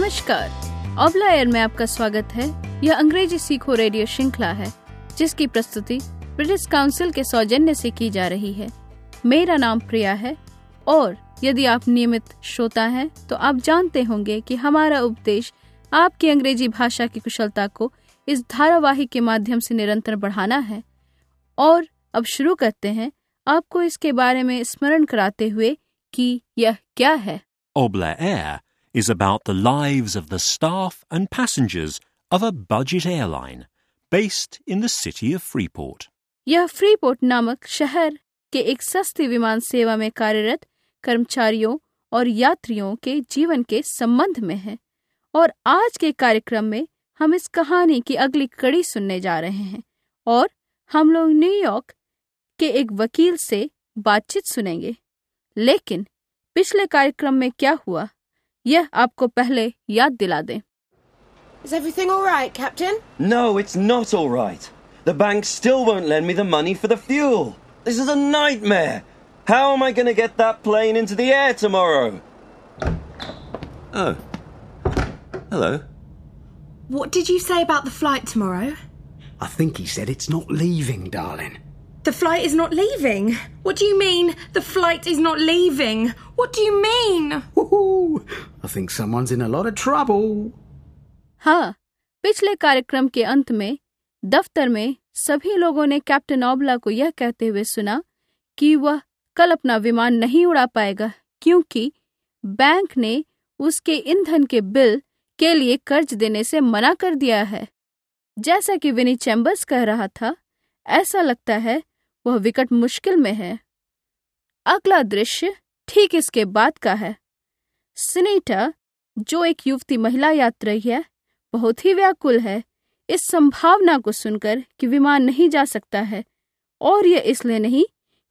नमस्कार। ऑबला एयर में आपका स्वागत है। यह अंग्रेज़ी सीखो रेडियो श्रृंखला है, जिसकी प्रस्तुति ब्रिटिश काउंसिल के सौजन्य से की जा रही है। मेरा नाम प्रिया है, और यदि आप नियमित श्रोता हैं तो आप जानते होंगे कि हमारा उपदेश आपकी अंग्रेज़ी भाषा की कुशलता को इस धारावाहिक के माध्यम से निरंतर बढ़ाना है। और अब शुरू करते हैं आपको इसके बारे में स्मरण कराते हुए कि यह क्या है। Obla Air is about the lives of the staff and passengers of a budget airline based in the city of Freeport. यह फ्रीपोर्ट नामक शहर के एक सस्ती विमान सेवा में कार्यरत कर्मचारियों और यात्रियों के जीवन के संबंध में है और आज के कार्यक्रम में हम इस कहानी की अगली कड़ी सुनने जा रहे हैं और हम लोग न्यूयॉर्क के एक वकील से बातचीत सुनेंगे लेकिन पिछले कार्यक्रम में क्या हुआ यह आपको पहले याद दिला दें Is everything all right, Captain? No, it's not all right. The bank still won't lend me the money for the fuel. This is a nightmare. How am I going to get that plane into the air tomorrow? Oh. Hello. What did you say about the flight tomorrow? I think he said it's not leaving, darling. The flight is not leaving. What do you mean, the flight is not leaving? What do you mean? Woohoo! I think someone's in a lot of trouble. हाँ पिछले कार्यक्रम के अंत में दफ्तर में सभी लोगों ने कैप्टन ओबला को यह कहते हुए सुना कि वह कल अपना विमान नहीं उड़ा पाएगा क्योंकि बैंक ने उसके ईंधन के बिल के लिए कर्ज देने से मना कर दिया है जैसा कि विनी चैम्बर्स कह रहा था ऐसा लगता है वह विकट मुश्किल में है। अगला दृश्य ठीक इसके बाद का है। सिनेटा जो एक युवती महिला यात्री है बहुत ही व्याकुल है। इस संभावना को सुनकर कि विमान नहीं जा सकता है और यह इसलिए नहीं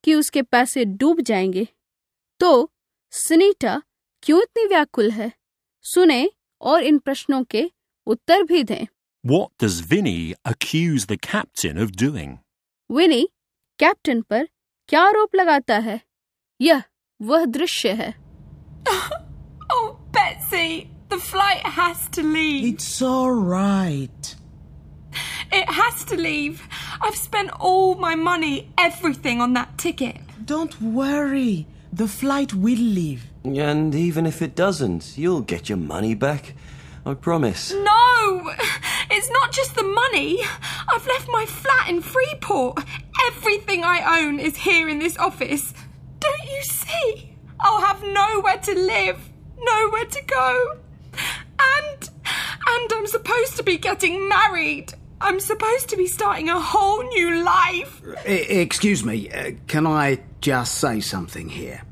कि उसके पैसे डूब जाएँगे। तो सिनीटा क्यों इतनी व्याकुल है? सुने और इन प्रश्नों के उत्तर भी दें। What does Vinny accuse the captain of doing? विनी कैप्टन पर क्या आरोप लगाता है यह वह दृश्य है Oh, Betsy, the flight has to leave. It's all right. It has to leave. I've spent all my money, everything on that ticket. Don't worry. The flight will leave. And even if it doesn't, you'll get your money back. I promise. No! It's not just the money. I've left my flat in Freeport. Everything I own is here in this office. Don't you see? I'll have nowhere to live, nowhere to go. And and I'm supposed to be getting married. I'm supposed to be starting a whole new life. Excuse me, uh, can I just say something here?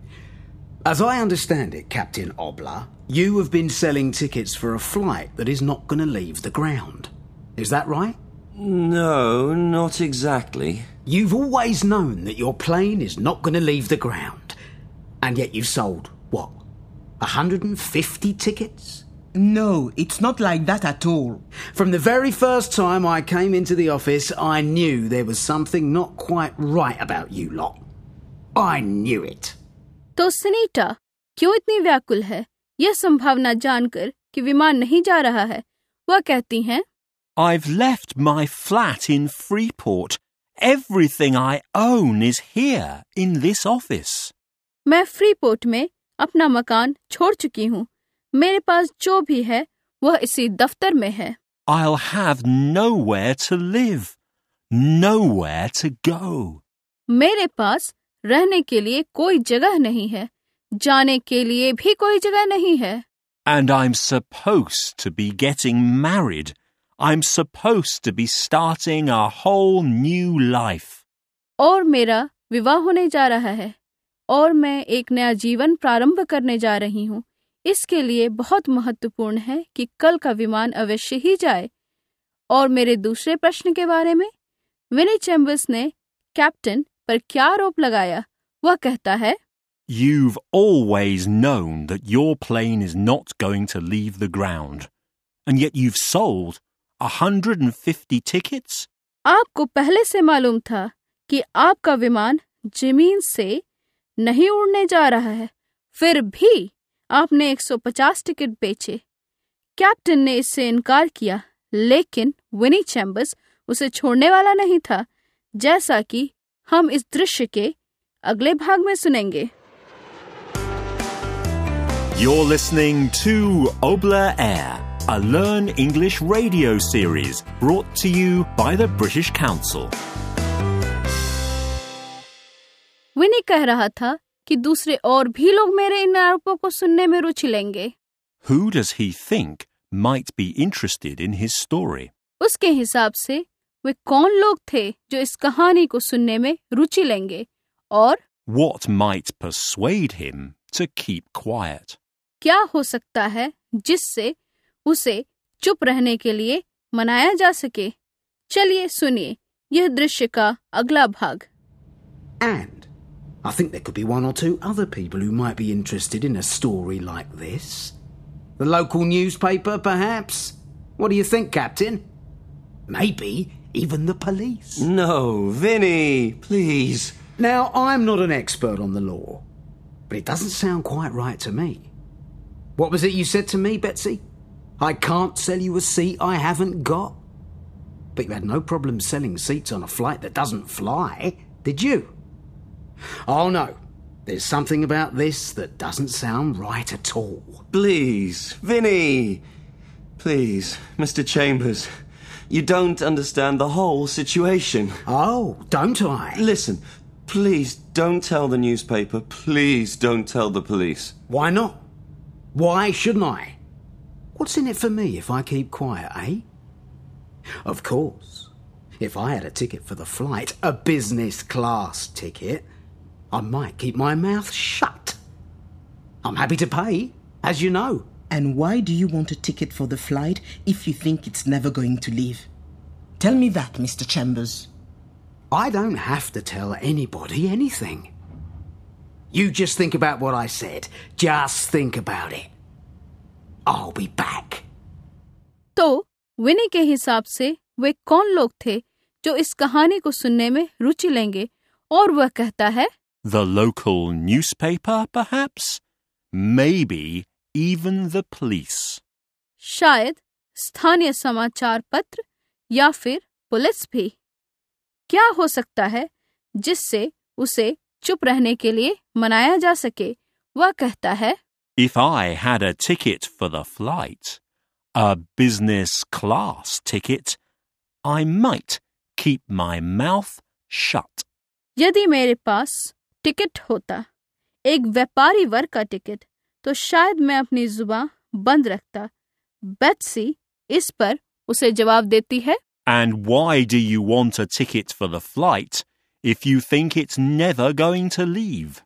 As I understand it, Captain Obla, you have been selling tickets for a flight that is not going to leave the ground. Is that right? No, not exactly. You've always known that your plane is not going to leave the ground. And yet you've sold, what, 150 tickets? No, it's not like that at all. From the very first time I came into the office, I knew there was something not quite right about you lot. I knew it. तो सिनीटा क्यों इतनी व्याकुल है यह संभावना जानकर कि विमान नहीं जा रहा है वह कहती हैं I've left my flat in Freeport. Everything I own is here in this office. मैं फ्रीपोर्ट में अपना मकान छोड़ चुकी हूँ मेरे पास जो भी है वह इसी दफ्तर में है I'll have nowhere to live, nowhere to go. मेरे पास रहने के लिए कोई जगह नहीं है जाने के लिए भी कोई जगह नहीं है And I'm supposed to be getting married. I'm supposed to be starting a whole new life. और मेरा विवाह होने जा रहा है और मैं एक नया जीवन प्रारंभ करने जा रही हूँ इसके लिए बहुत महत्वपूर्ण है कि कल का विमान अवश्य ही जाए और मेरे दूसरे प्रश्न के बारे में विनी चैम्बर्स ने कैप्टन पर क्या आरोप लगाया वह कहता है You've always known that your plane is not going to leave the ground. And yet you've sold 150 tickets? आपको पहले से मालूम था कि आपका विमान ज़मीन से नहीं उड़ने जा रहा है। फिर भी आपने 150 टिकट बेचे। कैप्टन ने इससे इनकार किया लेकिन विनी चैम्बर्स उसे छोड़ने वाला नहीं था जैसा कि हम इस दृश्य के अगले भाग में सुनेंगे। You're listening to Obla Air, a Learn English radio series brought to you by the British Council. विनी कह रहा था कि दूसरे और भी लोग मेरे इन आरोपों को सुनने में रुचि लेंगे Who does he think might be interested in his story? उसके हिसाब से वे कौन लोग थे जो इस कहानी को सुनने में रुचि लेंगे और What might persuade him to keep quiet? क्या हो सकता है जिससे उसे चुप रहने के लिए मनाया जा सके चलिए सुनिए यह दृश्य का अगला भाग And I think there could be one or two other people who might be interested in a story like this. The local newspaper, perhaps? What do you think, Captain? Maybe even the police. No, Vinny, please. Now, I'm not an expert on the law, but it doesn't sound quite right to me. What was it you said to me, Betsy? I can't sell you a seat I haven't got. But you had no problem selling seats on a flight that doesn't fly, did you? Oh no, there's something about this that doesn't sound right at all. Please, Vinny. Please, Mr. Chambers. You don't understand the whole situation. Oh, don't I? Listen, please don't tell the newspaper. Please don't tell the police. Why not? Why shouldn't I? What's in it for me if I keep quiet, eh? Of course, if I had a ticket for the flight, a business class ticket, I might keep my mouth shut. I'm happy to pay, as you know. And why do you want a ticket for the flight if you think it's never going to leave? Tell me that, Mr. Chambers. I don't have to tell anybody anything. You just think about what I said. Just think about it. I'll be back. तो विनी के हिसाब से वे कौन लोग थे जो इस कहानी को सुनने में रुचि लेंगे और वह कहता है The local newspaper, perhaps? Maybe even the police. शायद स्थानीय समाचार पत्र या फिर पुलिस भी क्या हो सकता है जिससे उसे चुप रहने के लिए मनाया जा सके वह कहता है If I had a ticket for the flight, a business class ticket, I might keep my mouth shut. यदि मेरे पास टिकट होता एक व्यापारी वर्ग का टिकट तो शायद मैं अपनी जुबान बंद रखता बेट्सी इस पर उसे जवाब देती है And why do you want a ticket for the flight if you think it's never going to leave?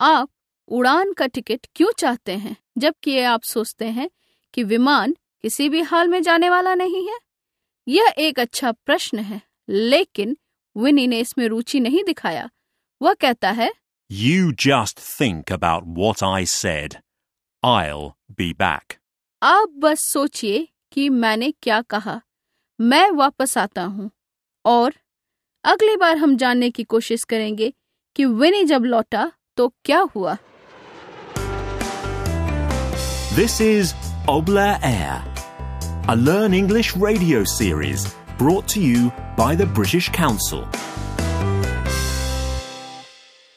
आप उड़ान का टिकट क्यों चाहते हैं जबकि ये आप सोचते हैं कि विमान किसी भी हाल में जाने वाला नहीं है यह एक अच्छा प्रश्न है लेकिन विनी ने इसमें रुचि नहीं दिखाया वह कहता है You just think about what I said. I'll be back. आप बस सोचिए कि मैंने क्या कहा मैं वापस आता हूँ और अगली बार हम जानने की कोशिश करेंगे कि विनी जब लौटा तो क्या हुआ This is Obla Air, a Learn English radio series brought to you by the British Council.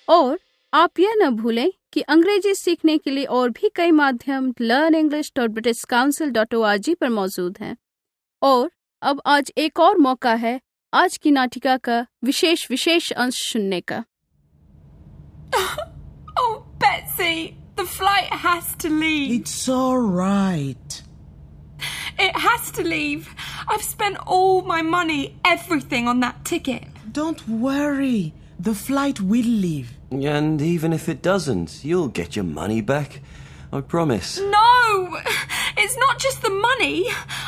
और आप यह न भूलें कि अंग्रेज़ी सीखने के लिए और भी कई माध्यम learn English dot British Council dot O R G पर मौजूद हैं। और अब आज एक और मौका है आज की नाटिका का विशेष विशेष अंश सुनने का। Oh, Betsy, the flight has to leave. It's all right. It has to leave. I've spent all my money, everything on that ticket. Don't worry. The flight will leave. And even if it doesn't, you'll get your money back. I promise. No! It's not just the money.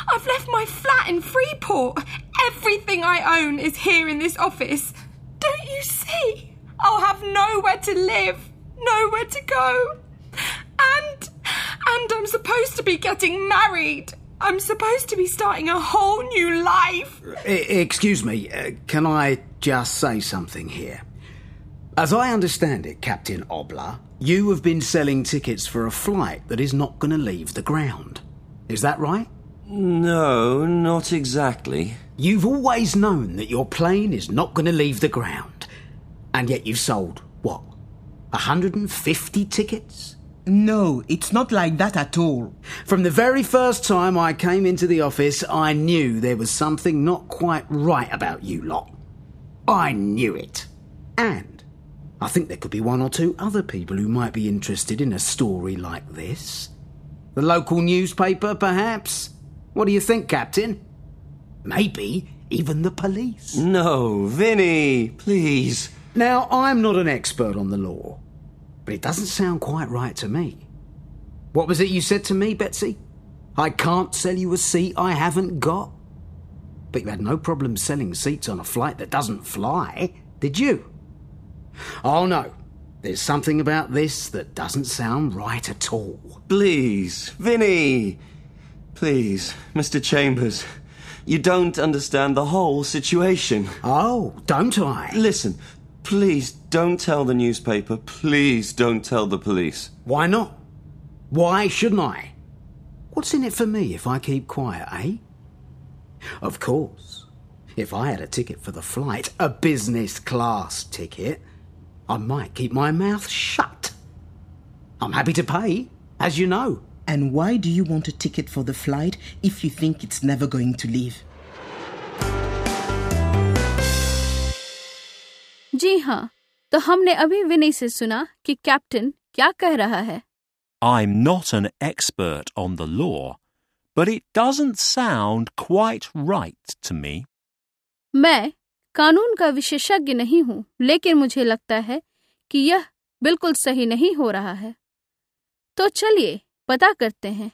I've left my flat in Freeport. Everything I own is here in this office. Don't you see? I'll have nowhere to live, nowhere to go. And and I'm supposed to be getting married. I'm supposed to be starting a whole new life. E- excuse me, uh, can I just say something here? As I understand it, Captain Obla, you have been selling tickets for a flight that is not going to leave the ground. Is that right? No, not exactly. You've always known that your plane is not going to leave the ground. And yet you've sold, what, 150 tickets? No, it's not like that at all. From the very first time I came into the office, I knew there was something not quite right about you lot. I knew it. And I think there could be one or two other people who might be interested in a story like this. The local newspaper, perhaps? What do you think, Captain? Maybe even the police. No, Vinny, please. Now, I'm not an expert on the law, but it doesn't sound quite right to me. What was it you said to me, Betsy? I can't sell you a seat I haven't got. But you had no problem selling seats on a flight that doesn't fly, did you? Oh no, there's something about this that doesn't sound right at all. Please, Vinny. Please, Mr. Chambers. You don't understand the whole situation. Oh, don't I? Listen, please don't tell the newspaper. Please don't tell the police. Why not? Why shouldn't I? What's in it for me if I keep quiet, eh? Of course, if I had a ticket for the flight, a business class ticket, I might keep my mouth shut. I'm happy to pay, as you know. And why do you want a ticket for the flight if you think it's never going to leave? जी हाँ तो हमने अभी विनय से सुना कि captain क्या कह रहा है। I'm not an expert on the law, but it doesn't sound quite right to me. मैं कानून का विशेषज्ञ नहीं हूँ लेकिन मुझे लगता है कि यह बिल्कुल सही नहीं हो रहा है। तो चलिए पता करते हैं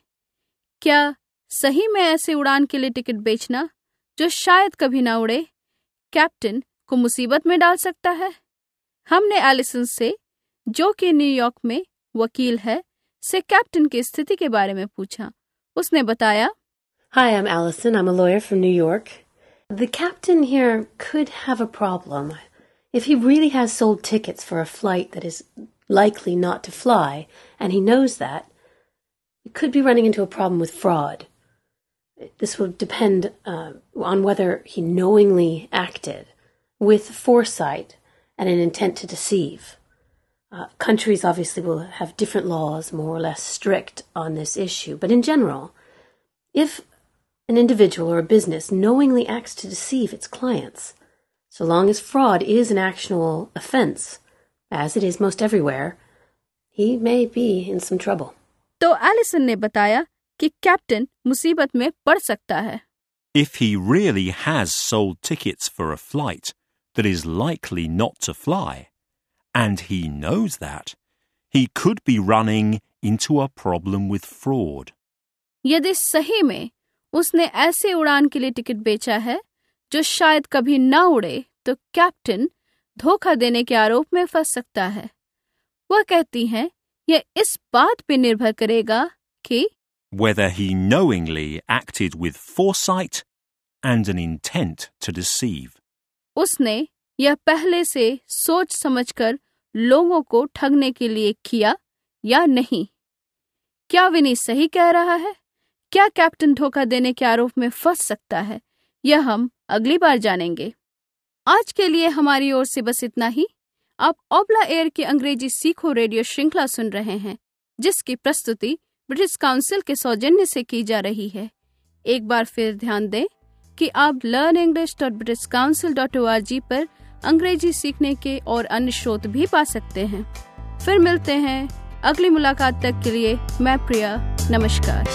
क्या सही में ऐसे उड़ान के लिए टिकट बेचना जो शायद कभी ना उड़े कैप्टन को मुसीबत में डाल सकता है? हमने एलिसन से जो कि न्यूयॉर्क में वकील है से कैप्टन की स्थिति के बारे में पूछा उसने बताया Hi, I'm Allison. I'm a lawyer from New York. The captain here could have a problem. If he really has sold tickets for a flight that is likely not to fly, and he knows that, he could be running into a problem with fraud. This will depend uh, on whether he knowingly acted with foresight and an intent to deceive. Uh, countries obviously will have different laws, more or less strict on this issue, but in general, if an individual or a business knowingly acts to deceive its clients, so long as fraud is an actionable offense, as it is most everywhere, he may be in some trouble. तो Allison ने बताया कि captain मुसीबत में पड़ सकता है If he really has sold tickets for a flight that is likely not to fly, and he knows that, he could be running into a problem with fraud. यदि सही में उसने ऐसे उड़ान के लिए टिकट बेचा है जो शायद कभी न उड़े तो कैप्टन धोखा देने के आरोप में फंस सकता है वह कहती हैं यह इस बात पर निर्भर करेगा कि Whether he knowingly acted with foresight and an intent to deceive. उसने यह पहले से सोच समझकर लोगों को ठगने के लिए किया या नहीं? क्या विनी सही कह रहा है? क्या कैप्टन धोखा देने के आरोप में फंस सकता है? यह हम अगली बार जानेंगे। आज के लिए हमारी ओर से बस इतना ही। आप ओबला एयर की अंग्रेज़ी सीखो रेडियो श्रृंखला सुन रहे हैं, जिसकी प्रस्तुति ब्रिटिश काउंसिल के सौजन्य से की जा रही है। एक बार फिर ध्यान दें कि आप learn English dot British Council dot O पर अंग्रेज़ी सीखने के और अन्य स्रोत भी पा सकते हैं। फिर मिलते हैं अगली मुलाकात तक के लिए मैं प्रिया, नमस्कार।